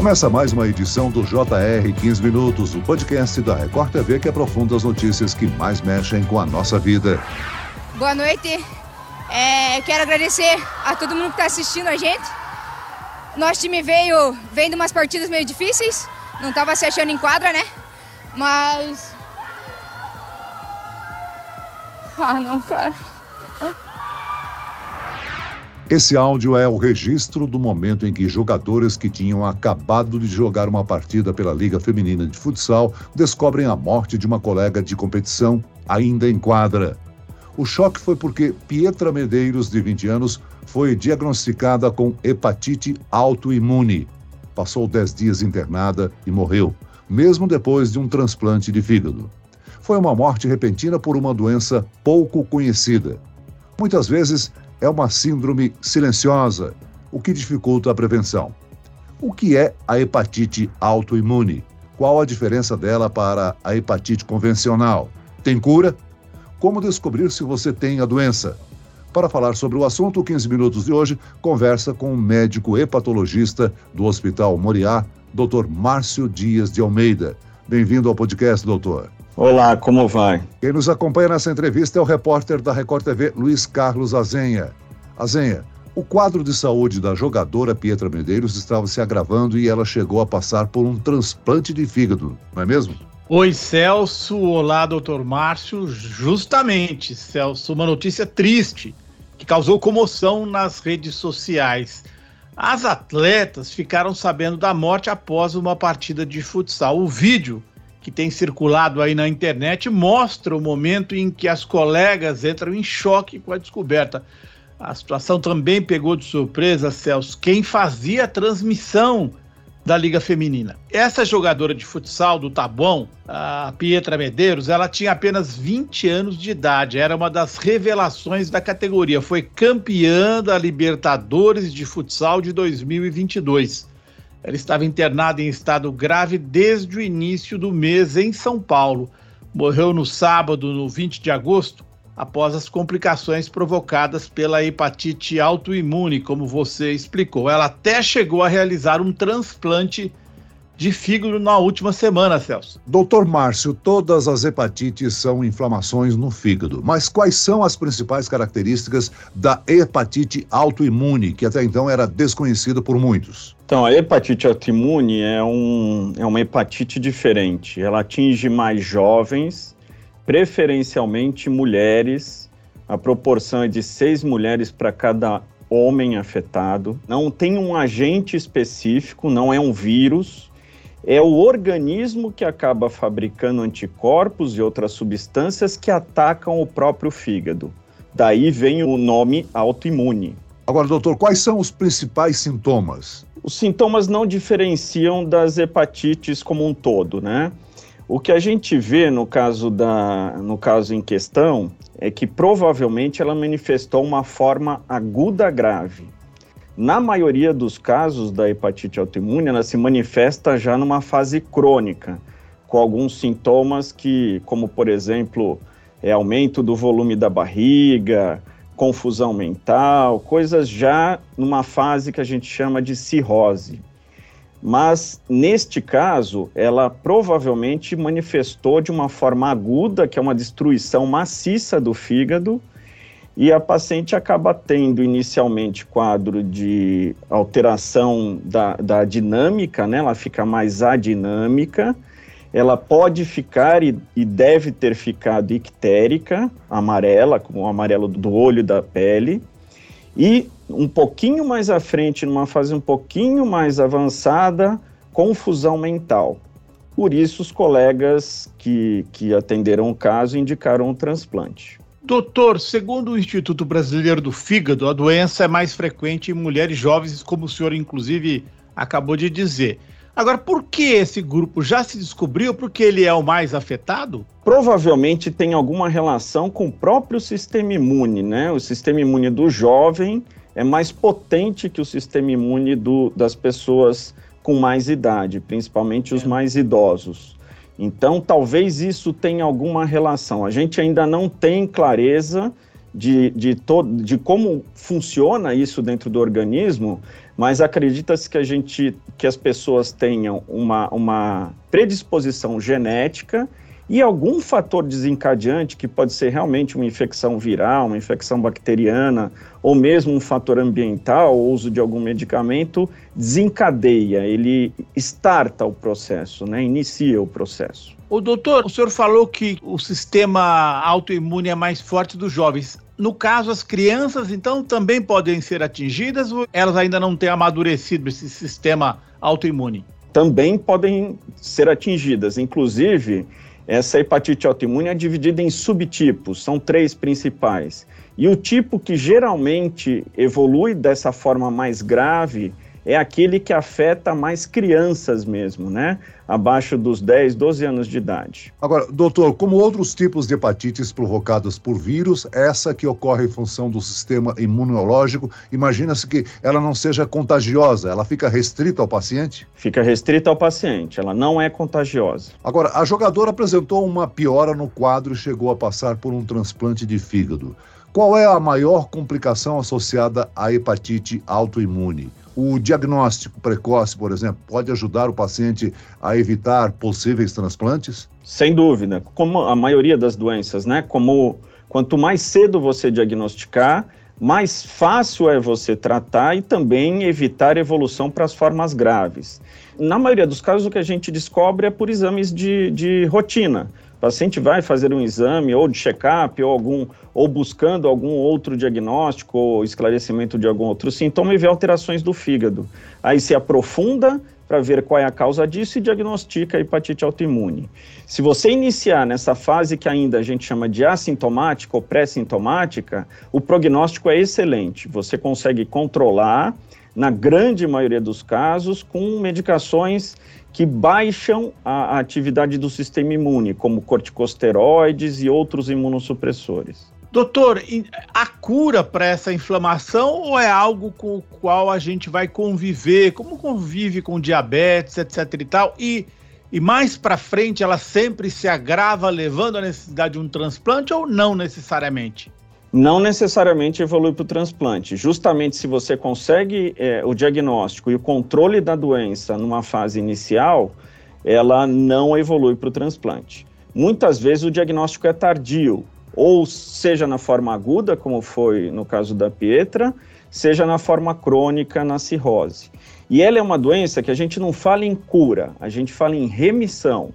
Começa mais uma edição do JR 15 Minutos, o podcast da Record TV que aprofunda as notícias que mais mexem com a nossa vida. Boa noite. É, quero agradecer a todo mundo que está assistindo a gente. Nosso time veio, vem de umas partidas meio difíceis, não estava se achando em quadra, né? Mas. Ah, não, cara. Esse áudio é o registro do momento em que jogadores que tinham acabado de jogar uma partida pela Liga Feminina de Futsal descobrem a morte de uma colega de competição ainda em quadra. O choque foi porque Pietra Medeiros, de 20 anos, foi diagnosticada com hepatite autoimune. Passou 10 dias internada e morreu, mesmo depois de um transplante de fígado. Foi uma morte repentina por uma doença pouco conhecida. Muitas vezes é uma síndrome silenciosa, o que dificulta a prevenção. O que é a hepatite autoimune? Qual a diferença dela para a hepatite convencional? Tem cura? Como descobrir se você tem a doença? Para falar sobre o assunto, 15 minutos de hoje, conversa com o médico hepatologista do Hospital Moriá, Dr. Márcio Dias de Almeida. Bem-vindo ao podcast, doutor. Olá, como vai? Quem nos acompanha nessa entrevista é o repórter da Record TV, Luiz Carlos Azenha. Azenha, o quadro de saúde da jogadora Pietra Medeiros estava se agravando e ela chegou a passar por um transplante de fígado, não é mesmo? Oi, Celso. Olá, doutor Márcio. Justamente, Celso, uma notícia triste que causou comoção nas redes sociais. As atletas ficaram sabendo da morte após uma partida de futsal. O vídeo que tem circulado aí na internet mostra o momento em que as colegas entram em choque com a descoberta. A situação também pegou de surpresa, Celso, quem fazia a transmissão da Liga Feminina. Essa jogadora de futsal do Tabuão, a Pietra Medeiros, ela tinha apenas 20 anos de idade, era uma das revelações da categoria, foi campeã da Libertadores de Futsal de 2022. Ela estava internada em estado grave desde o início do mês em São Paulo. Morreu no sábado, no 20 de agosto, após as complicações provocadas pela hepatite autoimune, como você explicou. Ela até chegou a realizar um transplante de fígado na última semana, Celso. Doutor Márcio, todas as hepatites são inflamações no fígado, mas quais são as principais características da hepatite autoimune, que até então era desconhecida por muitos? Então, a hepatite autoimune é, um, é uma hepatite diferente. Ela atinge mais jovens, preferencialmente mulheres. A proporção é de seis mulheres para cada homem afetado. Não tem um agente específico, não é um vírus é o organismo que acaba fabricando anticorpos e outras substâncias que atacam o próprio fígado. Daí vem o nome autoimune. Agora, doutor, quais são os principais sintomas? Os sintomas não diferenciam das hepatites como um todo, né? O que a gente vê no caso, da, no caso em questão é que provavelmente ela manifestou uma forma aguda grave. Na maioria dos casos da hepatite autoimune, ela se manifesta já numa fase crônica, com alguns sintomas que, como por exemplo, é aumento do volume da barriga, confusão mental, coisas já numa fase que a gente chama de cirrose. Mas neste caso, ela provavelmente manifestou de uma forma aguda, que é uma destruição maciça do fígado, e a paciente acaba tendo inicialmente quadro de alteração da, da dinâmica, né? ela fica mais adinâmica, ela pode ficar e, e, deve ter ficado ictérica, amarela, como o amarelo do olho da pele, e um pouquinho mais à frente, numa fase um pouquinho mais avançada, confusão mental. Por isso, os colegas que, que atenderam o caso indicaram o transplante. Doutor, segundo o Instituto Brasileiro do Fígado, a doença é mais frequente em mulheres jovens, como o senhor inclusive acabou de dizer. Agora, por que esse grupo já se descobriu? Porque ele é o mais afetado? Provavelmente tem alguma relação com o próprio sistema imune, né? O sistema imune do jovem é mais potente que o sistema imune do, das pessoas com mais idade, principalmente os é. mais idosos. Então, talvez isso tenha alguma relação. A gente ainda não tem clareza de, de, de como funciona isso dentro do organismo, mas acredita-se que a gente, que as pessoas tenham uma, uma predisposição genética e algum fator desencadeante, que pode ser realmente uma infecção viral, uma infecção bacteriana, ou mesmo um fator ambiental, o uso de algum medicamento, desencadeia, ele starta o processo, né, inicia o processo. O doutor, o senhor falou que o sistema autoimune é mais forte dos jovens. No caso, as crianças, então, também podem ser atingidas ou elas ainda não têm amadurecido esse sistema autoimune? Também podem ser atingidas. Inclusive, essa hepatite autoimune é dividida em subtipos, são três principais. E o tipo que geralmente evolui dessa forma mais grave é aquele que afeta mais crianças mesmo, né? Abaixo dos 10, 12 anos de idade. Agora, doutor, como outros tipos de hepatites provocadas por vírus, essa que ocorre em função do sistema imunológico, imagina-se que ela não seja contagiosa, ela fica restrita ao paciente? Fica restrita ao paciente, ela não é contagiosa. Agora, a jogadora apresentou uma piora no quadro e chegou a passar por um transplante de fígado. Qual é a maior complicação associada à hepatite autoimune? O diagnóstico precoce, por exemplo, pode ajudar o paciente a evitar possíveis transplantes? Sem dúvida. Como a maioria das doenças, né? Como quanto mais cedo você diagnosticar, mais fácil é você tratar e também evitar evolução para as formas graves. Na maioria dos casos, o que a gente descobre é por exames de, de rotina. O paciente vai fazer um exame ou de check-up ou algum ou buscando algum outro diagnóstico ou esclarecimento de algum outro sintoma e vê alterações do fígado. Aí se aprofunda para ver qual é a causa disso e diagnostica a hepatite autoimune. Se você iniciar nessa fase que ainda a gente chama de assintomática ou pré-sintomática, o prognóstico é excelente. Você consegue controlar, na grande maioria dos casos, com medicações que baixam a, atividade do sistema imune, como corticosteroides e outros imunossupressores. Doutor, a cura para essa inflamação ou é algo com o qual a gente vai conviver? Como convive com diabetes, etc e tal? E, e mais para frente ela sempre se agrava, levando à necessidade de um transplante ou não necessariamente? Não necessariamente evolui para o transplante. Justamente se você consegue é, o diagnóstico e o controle da doença numa fase inicial, ela não evolui para o transplante. Muitas vezes o diagnóstico é tardio, ou seja na forma aguda, como foi no caso da Pietra, seja na forma crônica, na cirrose. E ela é uma doença que a gente não fala em cura, a gente fala em remissão.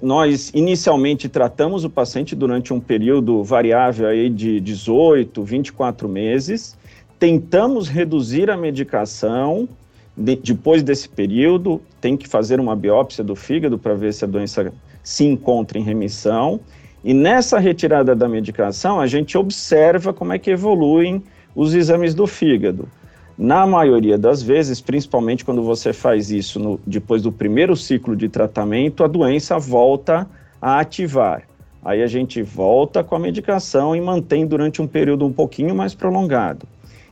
Nós inicialmente tratamos o paciente durante um período variável aí de 18, 24 meses, tentamos reduzir a medicação. De, depois desse período, tem que fazer uma biópsia do fígado para ver se a doença se encontra em remissão. E nessa retirada da medicação, a gente observa como é que evoluem os exames do fígado. Na maioria das vezes, principalmente quando você faz isso no, depois do primeiro ciclo de tratamento, a doença volta a ativar. Aí a gente volta com a medicação e mantém durante um período um pouquinho mais prolongado.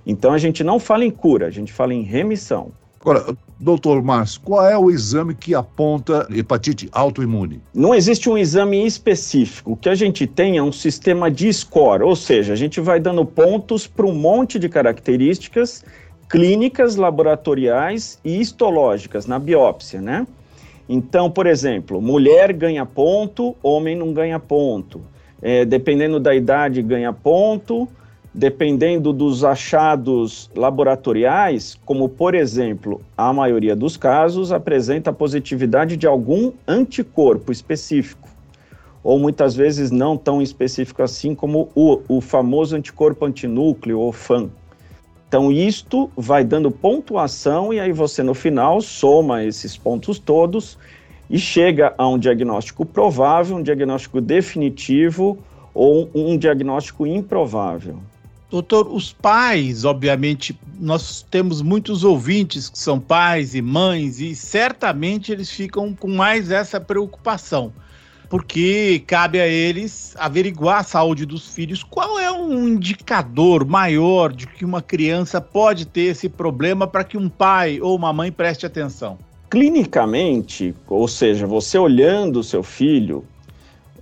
Então a gente não fala em cura, a gente fala em remissão. Agora, doutor Márcio, qual é o exame que aponta hepatite autoimune? Não existe um exame específico. O que a gente tem é um sistema de score, ou seja, a gente vai dando pontos para um monte de características clínicas, laboratoriais e histológicas na biópsia, né? Então, por exemplo, mulher ganha ponto, homem não ganha ponto. É, dependendo da idade, ganha ponto. Dependendo dos achados laboratoriais, como por exemplo, a maioria dos casos apresenta positividade de algum anticorpo específico, ou muitas vezes não tão específico assim, como o, o famoso anticorpo antinúcleo ou FAN. Então, isto vai dando pontuação e aí você, no final, soma esses pontos todos e chega a um diagnóstico provável, um diagnóstico definitivo ou um diagnóstico improvável. Doutor, os pais, obviamente, nós temos muitos ouvintes que são pais e mães e certamente eles ficam com mais essa preocupação porque cabe a eles averiguar a saúde dos filhos. Qual é um indicador maior de que uma criança pode ter esse problema para que um pai ou uma mãe preste atenção? Clinicamente, ou seja, você olhando o seu filho,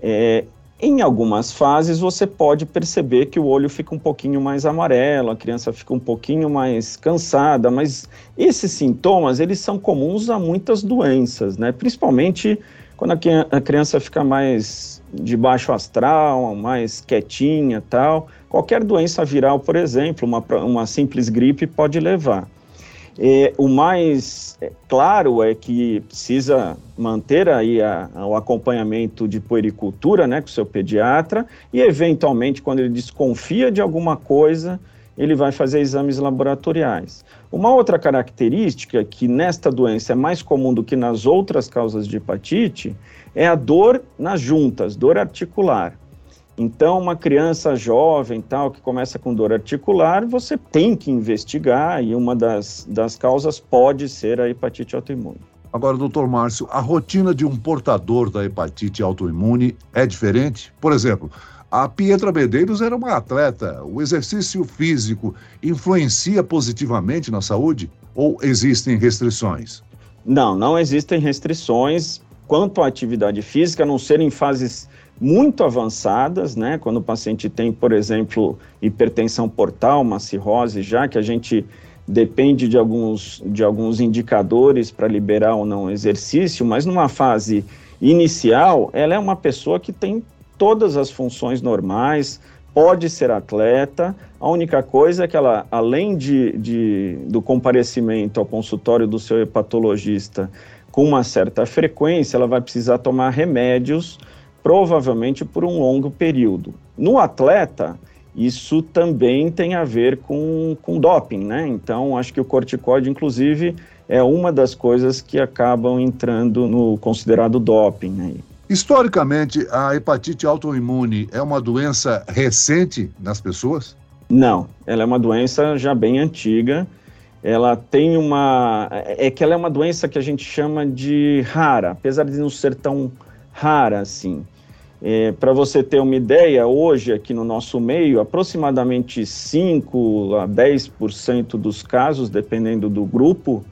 é, Em algumas fases você pode perceber que o olho fica um pouquinho mais amarelo, a criança fica um pouquinho mais cansada, mas esses sintomas eles são comuns a muitas doenças, né? Principalmente quando a criança fica mais de baixo astral, mais quietinha, tal. Qualquer doença viral, por exemplo, uma, uma simples gripe pode levar. É, o mais é, claro é que precisa manter aí a, a, o acompanhamento de puericultura né, com o seu pediatra e, eventualmente, quando ele desconfia de alguma coisa, ele vai fazer exames laboratoriais. Uma outra característica que nesta doença é mais comum do que nas outras causas de hepatite é a dor nas juntas, dor articular. Então, uma criança jovem, tal, que começa com dor articular, você tem que investigar e uma das, das causas pode ser a hepatite autoimune. Agora, doutor Márcio, a rotina de um portador da hepatite autoimune é diferente? Por exemplo, a Pietra Medeiros era uma atleta. O exercício físico influencia positivamente na saúde ou existem restrições? Não, não existem restrições quanto à atividade física, a não ser em fases muito avançadas, né? Quando o paciente tem, por exemplo, hipertensão portal, uma cirrose, já que a gente depende de alguns, de alguns indicadores para liberar ou não exercício, mas numa fase inicial, ela é uma pessoa que tem todas as funções normais, pode ser atleta, a única coisa é que ela, além de, de, do comparecimento ao consultório do seu hepatologista com uma certa frequência, ela vai precisar tomar remédios provavelmente por um longo período. No atleta, isso também tem a ver com, com doping, né? Então, acho que o corticóide, inclusive, é uma das coisas que acabam entrando no considerado doping. Né? Historicamente, a hepatite autoimune é uma doença recente nas pessoas? Não, ela é uma doença já bem antiga. Ela tem uma. É que ela é uma doença que a gente chama de rara, apesar de não ser tão rara assim. É, Para você ter uma ideia, hoje aqui no nosso meio, aproximadamente 5 a 10% dos casos, dependendo do grupo,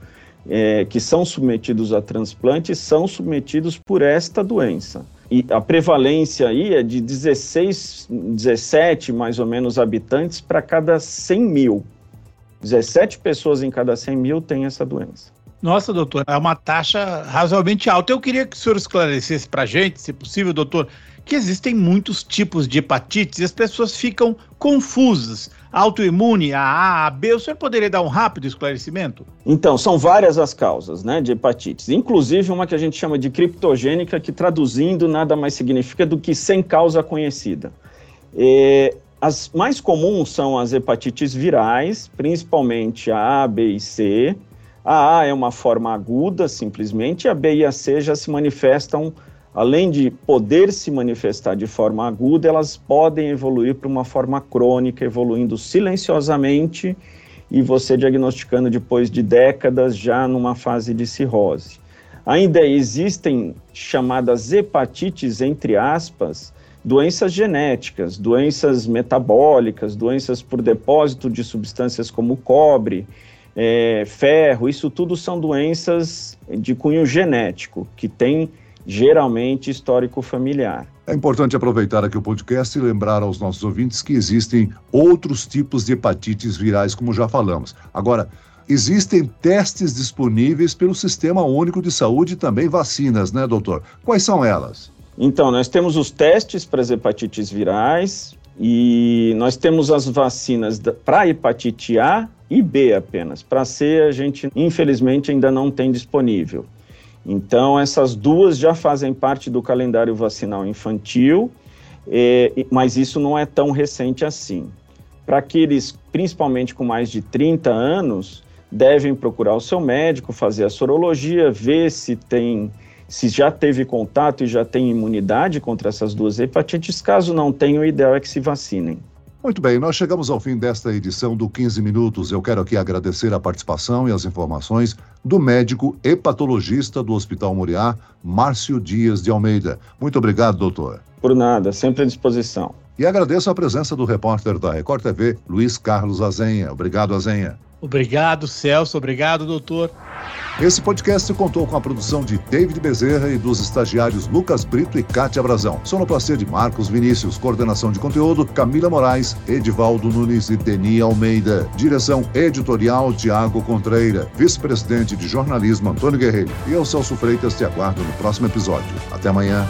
é, que são submetidos a transplante, são submetidos por esta doença. E a prevalência aí é de 16, 17 mais ou menos habitantes para cada 100 mil. 17 pessoas em cada 100 mil têm essa doença. Nossa, doutor, é uma taxa razoavelmente alta. Eu queria que o senhor esclarecesse para a gente, se possível, doutor, que existem muitos tipos de hepatites e as pessoas ficam confusas. Autoimune, a A, a B, o senhor poderia dar um rápido esclarecimento? Então, são várias as causas né, de hepatites, inclusive uma que a gente chama de criptogênica, que traduzindo nada mais significa do que sem causa conhecida. É, as mais comuns são as hepatites virais, principalmente a A, B e C. A A é uma forma aguda, simplesmente, a B e a C já se manifestam além de poder se manifestar de forma aguda, elas podem evoluir para uma forma crônica, evoluindo silenciosamente e você diagnosticando depois de décadas já numa fase de cirrose. Ainda existem chamadas hepatites, entre aspas, doenças genéticas, doenças metabólicas, doenças por depósito de substâncias como cobre, é, ferro, isso tudo são doenças de cunho genético, que têm geralmente histórico familiar. É importante aproveitar aqui o podcast e lembrar aos nossos ouvintes que existem outros tipos de hepatites virais, como já falamos. Agora, existem testes disponíveis pelo Sistema Único de Saúde e também vacinas, né, doutor? Quais são elas? Então, nós temos os testes para as hepatites virais e nós temos as vacinas para hepatite A e B apenas. Para C, a gente, infelizmente, ainda não tem disponível. Então, essas duas já fazem parte do calendário vacinal infantil, mas isso não é tão recente assim. Para aqueles, principalmente com mais de 30 anos, devem procurar o seu médico, fazer a sorologia, ver se tem, se já teve contato e já tem imunidade contra essas duas hepatites. Caso não tenha, o ideal é que se vacinem. Muito bem, nós chegamos ao fim desta edição do 15 Minutos. Eu quero aqui agradecer a participação e as informações do médico hepatologista do Hospital Moriá, Márcio Dias de Almeida. Muito obrigado, doutor. Por nada, sempre à disposição. E agradeço a presença do repórter da Record TV, Luiz Carlos Azenha. Obrigado, Azenha. Obrigado, Celso. Obrigado, doutor. Esse podcast contou com a produção de David Bezerra e dos estagiários Lucas Brito e Cátia Brazão. Sonoplastia de Marcos Vinícius. Coordenação de conteúdo Camila Moraes, Edivaldo Nunes e Deni Almeida. Direção editorial Tiago Contreira. Vice-presidente de jornalismo Antônio Guerreiro. E eu, Celso Freitas, te aguardo no próximo episódio. Até amanhã.